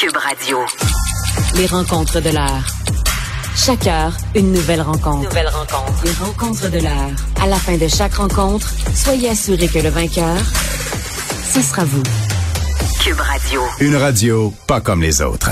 Cube Radio. Les rencontres de l'heure. Chaque heure, une nouvelle rencontre. Nouvelle rencontre. Les rencontres de l'heure. À la fin de chaque rencontre, soyez assurés que le vainqueur, ce sera vous. Cube Radio. Une radio pas comme les autres.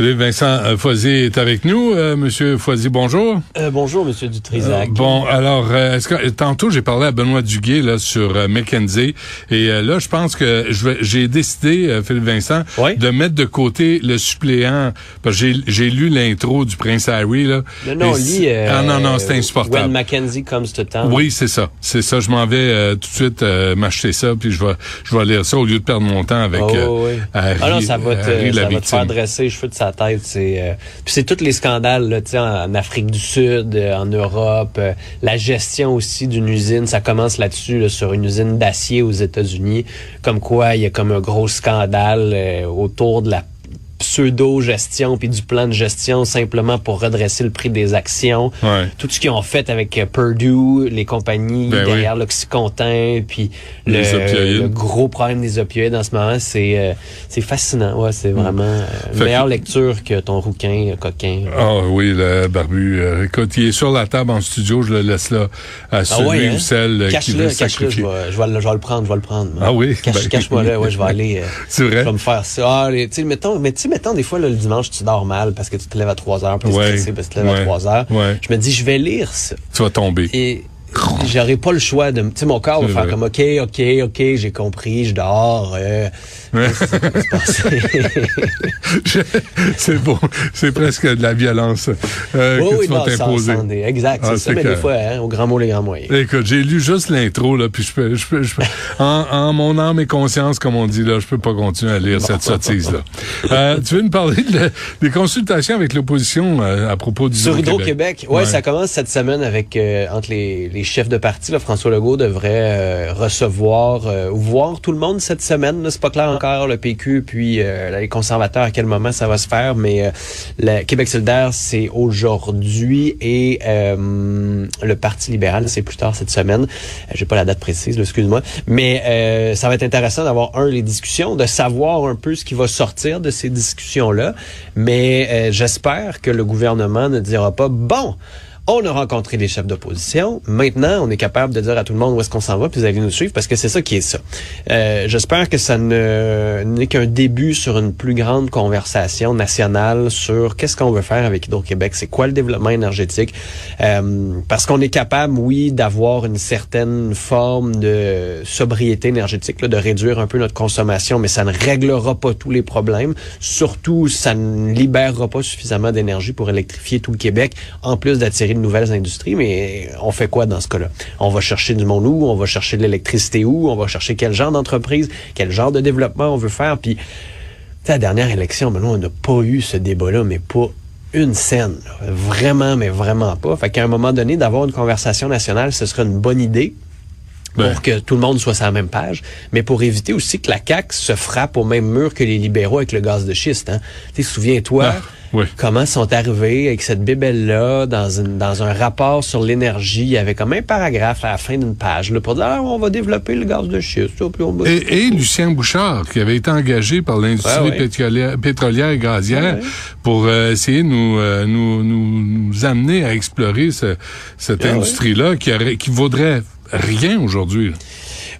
Philippe Vincent euh, Foisy est avec nous. Euh, Monsieur Foisy, bonjour. Euh, bonjour, Monsieur Dutrisac. Euh, bon, alors, euh, est-ce que tantôt j'ai parlé à Benoît Duguay là sur euh, McKenzie et euh, là je pense que je vais- j'ai décidé, euh, Philippe Vincent, Oui. de mettre de côté le suppléant. J'ai lu l'intro du Prince Harry là. Non, non, euh, ah non non, c'est When insupportable. Mackenzie comes to town. Oui, c'est ça. C'est ça. Je m'en vais euh, tout de suite euh, m'acheter ça, puis je vais, je vais lire ça au lieu de perdre mon temps avec Oh, euh, oui. Harry, ah non, ça va te, Harry, la ça va te faire dresser les cheveux de sa C'est, euh, c'est tous les scandales là, en, en Afrique du Sud, euh, en Europe, euh, la gestion aussi d'une usine. Ça commence là-dessus, là, sur une usine d'acier aux États-Unis. Comme quoi, il y a comme un gros scandale euh, autour de la pseudo-gestion puis du plan de gestion simplement pour redresser le prix des actions. Ouais. Tout ce qu'ils ont fait avec euh, Purdue, les compagnies Ben derrière l'Oxycontin, puis le, le gros problème des opioïdes en ce moment, c'est euh, c'est fascinant. Ouais, c'est vraiment euh, une meilleure que- lecture que ton rouquin euh, coquin. Ah oui, le barbu. Euh, écoute, il est sur la table en studio, je le laisse là à celui Ah ouais, hein? ou celle euh, qui Cache-le, veut cache-le, je sacrifier. vais, je, vais, le- je vais le prendre, je vais le prendre. Ah oui? Cache, Ben, cache-moi là, ouais, je vais aller. euh, C'est je vrai? vais me faire ça. Ah, les- tu sais, mettons, mais sais, mettons, des fois, là, le dimanche, tu dors mal parce que tu te lèves à 3 heures, puis Ouais, stressé parce que tu te lèves ouais, à 3 heures. ouais. Je me dis, je vais lire ça. Tu vas tomber. Et j'aurais pas le choix de... Tu sais, mon corps va faire vrai. comme, OK, OK, OK, j'ai compris, je dors. euh, Ouais. c'est bon. C'est presque de la violence euh, oui, que oui, tu non, t'imposer. exact, Ah, c'est ça. Mais des fois, hein, au grand mot, les grands moyens. Écoute, j'ai lu juste l'intro, là, puis je peux, je peux, je peux- en, en mon âme et conscience, comme on dit, là, je peux pas continuer à lire cette sottise-là. Euh, tu veux nous parler de- des consultations avec l'opposition euh, à propos du Sur Hydro-Québec? Hydro-Québec, ouais, ça commence cette semaine avec euh, entre les, les chefs de parti. Là, François Legault devrait recevoir ou voir tout le monde cette semaine. C'est pas clair encore le PQ puis euh, les conservateurs à quel moment ça va se faire, mais euh, le Québec solidaire c'est aujourd'hui et euh, le Parti libéral c'est plus tard cette semaine. Euh, J'ai pas la date précise, excuse-moi, mais euh, ça va être intéressant d'avoir un les discussions, de savoir un peu ce qui va sortir de ces discussions là. Mais euh, j'espère que le gouvernement ne dira pas bon. On a rencontré les chefs d'opposition. Maintenant, on est capable de dire à tout le monde où est-ce qu'on s'en va, puis vous allez nous suivre, parce que c'est ça qui est ça. Euh, J'espère que ça ne n'est qu'un début sur une plus grande conversation nationale sur qu'est-ce qu'on veut faire avec Hydro-Québec, c'est quoi le développement énergétique, Euh, parce qu'on est capable, oui, d'avoir une certaine forme de sobriété énergétique, là, de réduire un peu notre consommation, mais ça ne réglera pas tous les problèmes. Surtout, ça ne libérera pas suffisamment d'énergie pour électrifier tout le Québec, en plus d'attirer de nouvelles industries. Mais on fait quoi dans ce cas-là? On va chercher du monde où? On va chercher de l'électricité où? On va chercher quel genre d'entreprise? Quel genre de développement on veut faire? Puis, la dernière élection, ben, nous, on n'a pas eu ce débat-là, mais pas une scène. là. Vraiment, mais vraiment pas. Fait qu'à un moment donné, d'avoir une conversation nationale, ce serait une bonne idée pour que tout le monde soit sur la même page, mais pour éviter aussi que la CAQ se frappe au même mur que les libéraux avec le gaz de schiste. Hein. Souviens-toi Ah, oui. comment sont arrivés avec cette bébelle-là dans, une, dans un rapport sur l'énergie? Il y avait comme un paragraphe à la fin d'une page là, pour dire ah, on va développer le gaz de schiste. on Et, et Lucien Bouchard, qui avait été engagé par l'industrie Ouais, ouais. pétrolière, pétrolière et gazière Ouais, pour euh, essayer de nous, euh, nous, nous, nous amener à explorer ce- cette ouais. industrie-là qui, qui vaudrait rien aujourd'hui.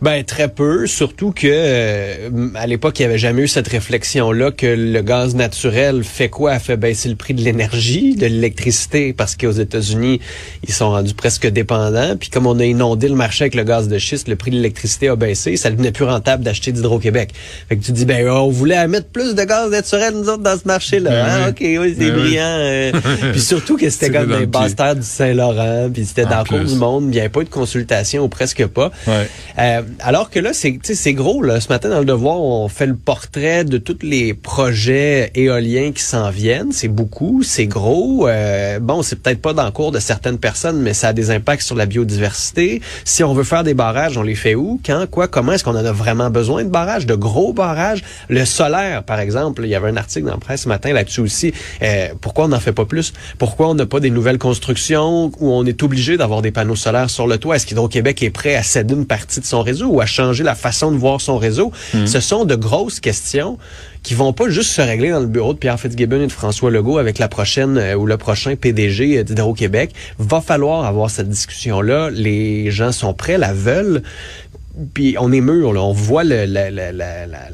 Ben très peu, surtout que euh, à l'époque il n'y avait jamais eu cette réflexion là que le gaz naturel fait quoi? A fait baisser le prix de l'énergie, de l'électricité parce qu'aux États-Unis ils sont rendus presque dépendants. Puis comme on a inondé le marché avec le gaz de schiste, le prix de l'électricité a baissé, ça devenait plus rentable d'acheter d'Hydro-Québec. Fait que tu dis ben on voulait mettre plus de gaz naturel nous autres dans ce marché là. Ben ah, ok, oui c'est Ben brillant. euh. puis surtout que c'était comme dans dans le les basses pied. terres du Saint-Laurent, puis c'était dans le du monde, il n'y avait pas eu de consultation ou presque pas. Ouais. Euh, alors que là, c'est c'est gros. Là. Ce matin, dans le Devoir, on fait le portrait de tous les projets éoliens qui s'en viennent. C'est beaucoup, c'est gros. Euh, bon, c'est peut-être pas dans le cours de certaines personnes, mais ça a des impacts sur la biodiversité. Si on veut faire des barrages, on les fait où, quand, quoi, comment? Est-ce qu'on en a vraiment besoin de barrages, de gros barrages? Le solaire, par exemple, il y avait un article dans la presse ce matin là-dessus aussi. Euh, pourquoi on n'en fait pas plus? Pourquoi on n'a pas des nouvelles constructions où on est obligé d'avoir des panneaux solaires sur le toit? Est-ce qu'Hydro-Québec est prêt à céder une partie de son réseau? Ou à changer la façon de voir son réseau? Ce sont de grosses questions qui vont pas juste se régler dans le bureau de Pierre Fitzgibbon et de François Legault avec la prochaine euh, ou le prochain PDG d'Hydro-Québec. Va falloir avoir cette discussion-là. Les gens sont prêts, la veulent. Puis on est mûr, là. on voit le, la- la- la- la-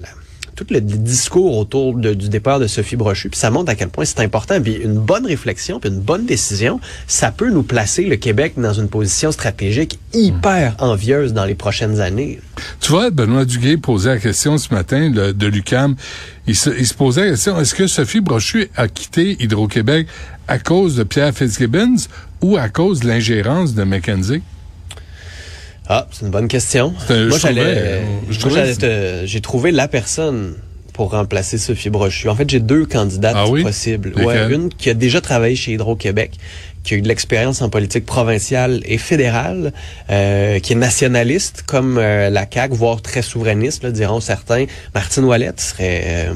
tout le discours autour de- du départ de Sophie Brochu, puis ça montre à quel point c'est important. Puis une bonne réflexion, puis une bonne décision, ça peut nous placer le Québec dans une position stratégique hyper envieuse dans les prochaines années. Tu vois, Benoît Duguay posait la question ce matin le- de l'UCAM. Il se, il se posait la question, est-ce que Sophie Brochu a quitté Hydro-Québec à cause de Pierre Fitzgibbons ou à cause de l'ingérence de McKenzie? Ah, c'est une bonne question. Moi, j'allais, te- j'ai trouvé la personne pour remplacer Sophie Brochu. En fait, j'ai deux candidates Ah oui? possibles. Ouais, une qui a déjà travaillé chez Hydro-Québec, qui a eu de l'expérience en politique provinciale et fédérale, euh, qui est nationaliste comme euh, la CAQ, voire très souverainiste, là, diront certains. Martine Ouellette serait euh,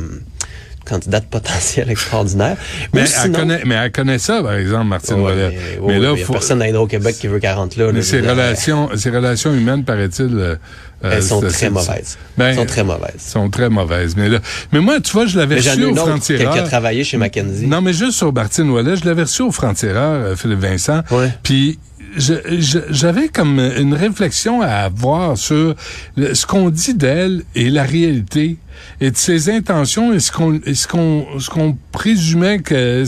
candidate potentielle extraordinaire. Mais elle, connaît, mais elle connaît ça, par exemple, Martine Ouais, Ouellet. mais, Mais, ouais, là, mais y a faut, personne à Hydro-Québec qui veut 40 là. là, mais ses relations, ses relations humaines, paraît-il, euh, Elles sont très mauvaises. Ben, Elles sont très mauvaises. sont très mauvaises. Mais là, mais moi, tu vois, je l'avais Mais reçu au franc-tireur. qui a travaillé chez Mackenzie. Non, mais juste sur Martine Ouellet, je l'avais reçu au franc-tireur, euh, Philippe Vincent. Ouais. Puis j'avais comme une réflexion à avoir sur le- ce qu'on dit d'elle et la réalité et de ses intentions et ce qu'on ce qu'on ce qu'on présumait que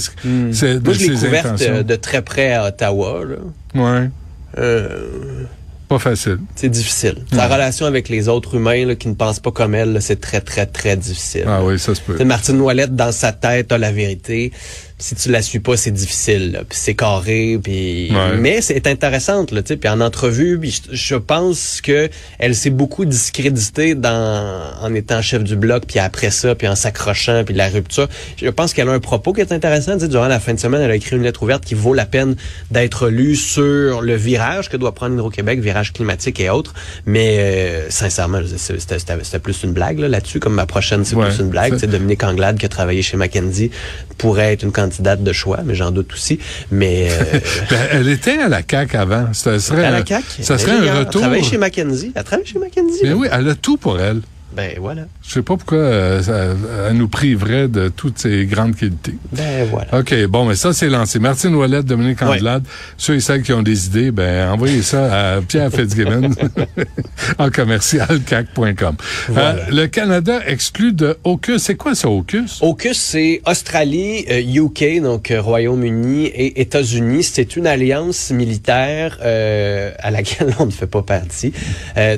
c'est de. Moi, je ses couverte intentions. euh, de très près à Ottawa. là. Ouais, Euh, pas facile. c'est difficile. Sa relation avec les autres humains là, qui ne pensent pas comme elle, là, c'est très, très, très difficile. Ah oui, ça se peut. Martine Noilette, dans sa tête, a la vérité. Si tu la suis pas, c'est difficile. Puis c'est carré. Puis Ouais. mais c'est intéressante. Là, tu sais. puis en entrevue, puis je, je pense que elle s'est beaucoup discréditée dans en étant chef du bloc, puis après ça, puis en s'accrochant, puis la rupture. Je pense qu'elle a un propos qui est intéressant. Tu sais, durant la fin de semaine, elle a écrit une lettre ouverte qui vaut la peine d'être lue sur le virage que doit prendre Hydro-Québec, virage climatique et autres. Mais euh, sincèrement, c'était c'était- c'était plus une blague là, là-dessus. Comme ma prochaine, c'est Ouais. plus une blague. Sais, Dominique Anglade qui a travaillé chez Mackenzie pourrait être une candidate de choix, mais j'en doute aussi. Mais euh, Ben, elle était à la CAQ avant. Ça serait, à la CAQ, Ça serait elle un retour. travaillé chez Mackenzie. Elle travaille chez Mackenzie. Mais oui, elle a tout pour elle. Ben voilà. Je sais pas pourquoi euh, ça- elle nous priverait de toutes ces grandes qualités. Ben voilà. OK, bon, mais ça, c'est lancé. Martine Ouellette, Dominique Ouais. Andelade, ceux et celles qui ont des idées, ben, envoyez ça à Pierre Fitzgibbon en commercial cac.com. Voilà. Euh, le Canada exclut de AUKUS. C'est quoi ça, AUKUS? AUKUS, c'est Australie, euh, UK, donc euh, Royaume-Uni et États-Unis. C'est une alliance militaire à laquelle on ne fait pas partie.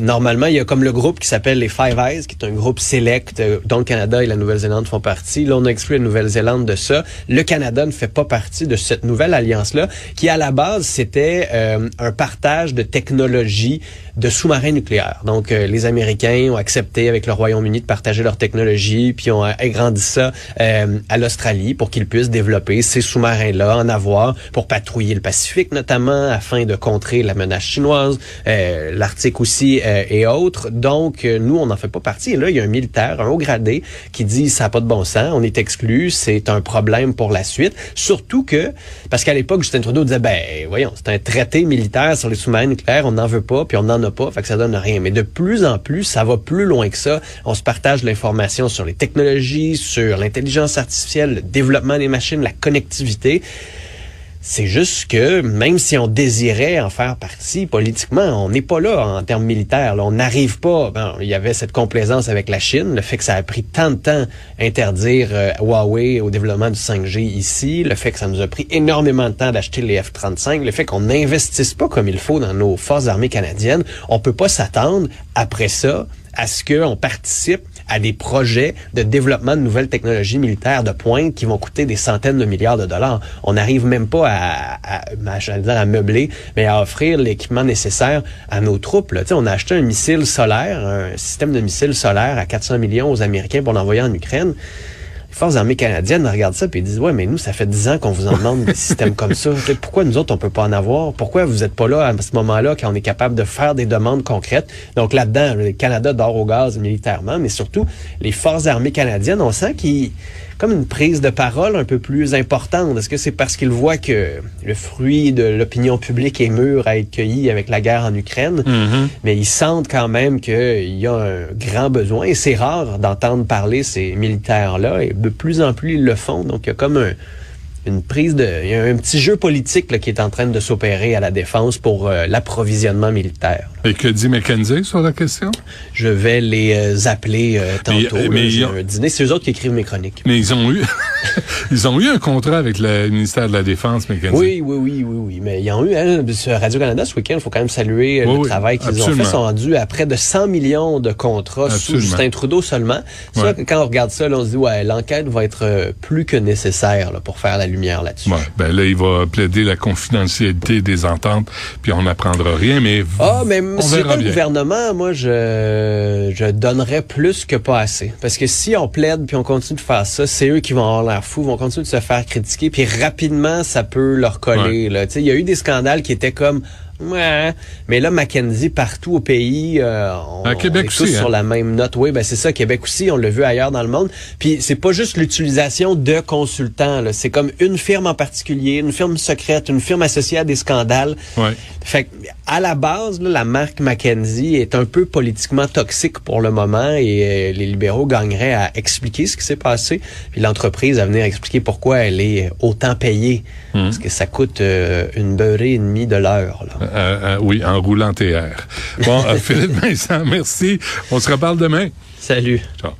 Normalement, il y a comme le groupe qui s'appelle les Five Eyes, qui est un groupe select euh, dont le Canada et la Nouvelle-Zélande font partie. Là, on a la Nouvelle-Zélande de ça. Le Canada ne fait pas partie de cette nouvelle alliance-là, qui à la base, c'était euh, un partage de technologies de sous-marins nucléaires. Donc, euh, les Américains ont accepté avec le Royaume-Uni de partager leur technologie, puis ont euh, agrandi ça euh, à l'Australie pour qu'ils puissent développer ces sous-marins-là, en avoir pour patrouiller le Pacifique notamment, afin de contrer la menace chinoise, euh, l'Arctique aussi et autres. Donc, nous, on n'en fait pas partie. Et là, il y a un militaire, un haut gradé, qui dit ça n'a pas de bon sens, on est exclu, c'est un problème pour la suite. Surtout que, parce qu'à l'époque, Justin Trudeau disait, ben voyons, c'est un traité militaire sur les sous-marins nucléaires, on n'en veut pas, puis on n'en a pas, fait que ça donne rien. Mais de plus en plus, ça va plus loin que ça. On se partage l'information sur les technologies, sur l'intelligence artificielle, le développement des machines, la connectivité. C'est juste que même si on désirait en faire partie politiquement, on n'est pas là en termes militaires. On n'arrive pas. Il y avait cette complaisance avec la Chine, le fait que ça a pris tant de temps interdire euh, Huawei au développement du 5G ici, le fait que ça nous a pris énormément de temps d'acheter les F-35, le fait qu'on n'investisse pas comme il faut dans nos forces armées canadiennes, on peut pas s'attendre après ça à ce qu'on participe à des projets de développement de nouvelles technologies militaires de pointe qui vont coûter des centaines de milliards de dollars. On n'arrive même pas à, à, à, meubler, mais à offrir l'équipement nécessaire à nos troupes. Là. On a acheté un missile solaire, un système de missiles solaire à 400 millions aux Américains pour l'envoyer en Ukraine. Les forces armées canadiennes regardent ça et disent ouais mais nous ça fait 10 ans qu'on vous en demande des systèmes comme ça. Pourquoi nous autres on peut pas en avoir? Pourquoi vous êtes pas là à ce moment-là quand on est capable de faire des demandes concrètes? Donc là-dedans le Canada dort au gaz militairement, mais surtout les forces armées canadiennes, on sent qu'ils comme une prise de parole un peu plus importante. Est-ce que c'est parce qu'ils voient que le fruit de l'opinion publique est mûr à être cueilli avec la guerre en Ukraine, mais ils sentent quand même qu'il y a un grand besoin et c'est rare d'entendre parler ces militaires-là et de plus en plus ils le font. Donc il y a comme un, une prise de, il y a un petit jeu politique là, qui est en train de s'opérer à la défense pour euh, l'approvisionnement militaire. Et que dit McKenzie sur la question? Je vais les euh, appeler euh, tantôt. Mais- là. mais J'ai ils ont- un dîner. C'est eux autres qui écrivent mes chroniques. Mais ils ont eu, ils ont eu un contrat avec le ministère de la Défense, McKenzie. Oui, oui, oui, oui, oui. Mais ils ont eu, hein, sur Radio-Canada ce week-end, il faut quand même saluer euh, Oui, le oui, travail qu'ils ont fait. Ils sont rendus à près de 100 millions de contrats sous. Justin Trudeau seulement. Ça, Ouais. quand on regarde ça, là, on se dit, ouais, l'enquête va être euh, plus que nécessaire là, pour faire la lumière là-dessus. Ouais, ben là, il va plaider la confidentialité des ententes, puis on n'apprendra rien, mais Ah, mais on si j'étais le gouvernement, moi, je, je donnerais plus que pas assez. Parce que si on plaide puis on continue de faire ça, c'est eux qui vont avoir l'air fous, vont continuer de se faire critiquer, puis rapidement, ça peut leur coller. là. Tu sais, Il y a eu des scandales qui étaient comme... Ouais, mais là, Mackenzie, partout au pays, euh, on, À Québec on est tous aussi, hein. sur la même note. Oui, ben c'est ça, Québec aussi, on l'a vu ailleurs dans le monde. Puis c'est pas juste l'utilisation de consultants, c'est comme une firme en particulier, une firme secrète, une firme associée à des scandales. Ouais. Fait que, à la base, là, la marque Mackenzie est un peu politiquement toxique pour le moment et euh, les libéraux gagneraient à expliquer ce qui s'est passé, puis l'entreprise à venir expliquer pourquoi elle est autant payée, parce que ça coûte euh, une beurrée et demie de l'heure. Euh, euh, oui, en roulant TR. Bon, euh, Philippe Vincent, merci. On se reparle demain. Salut. Ciao.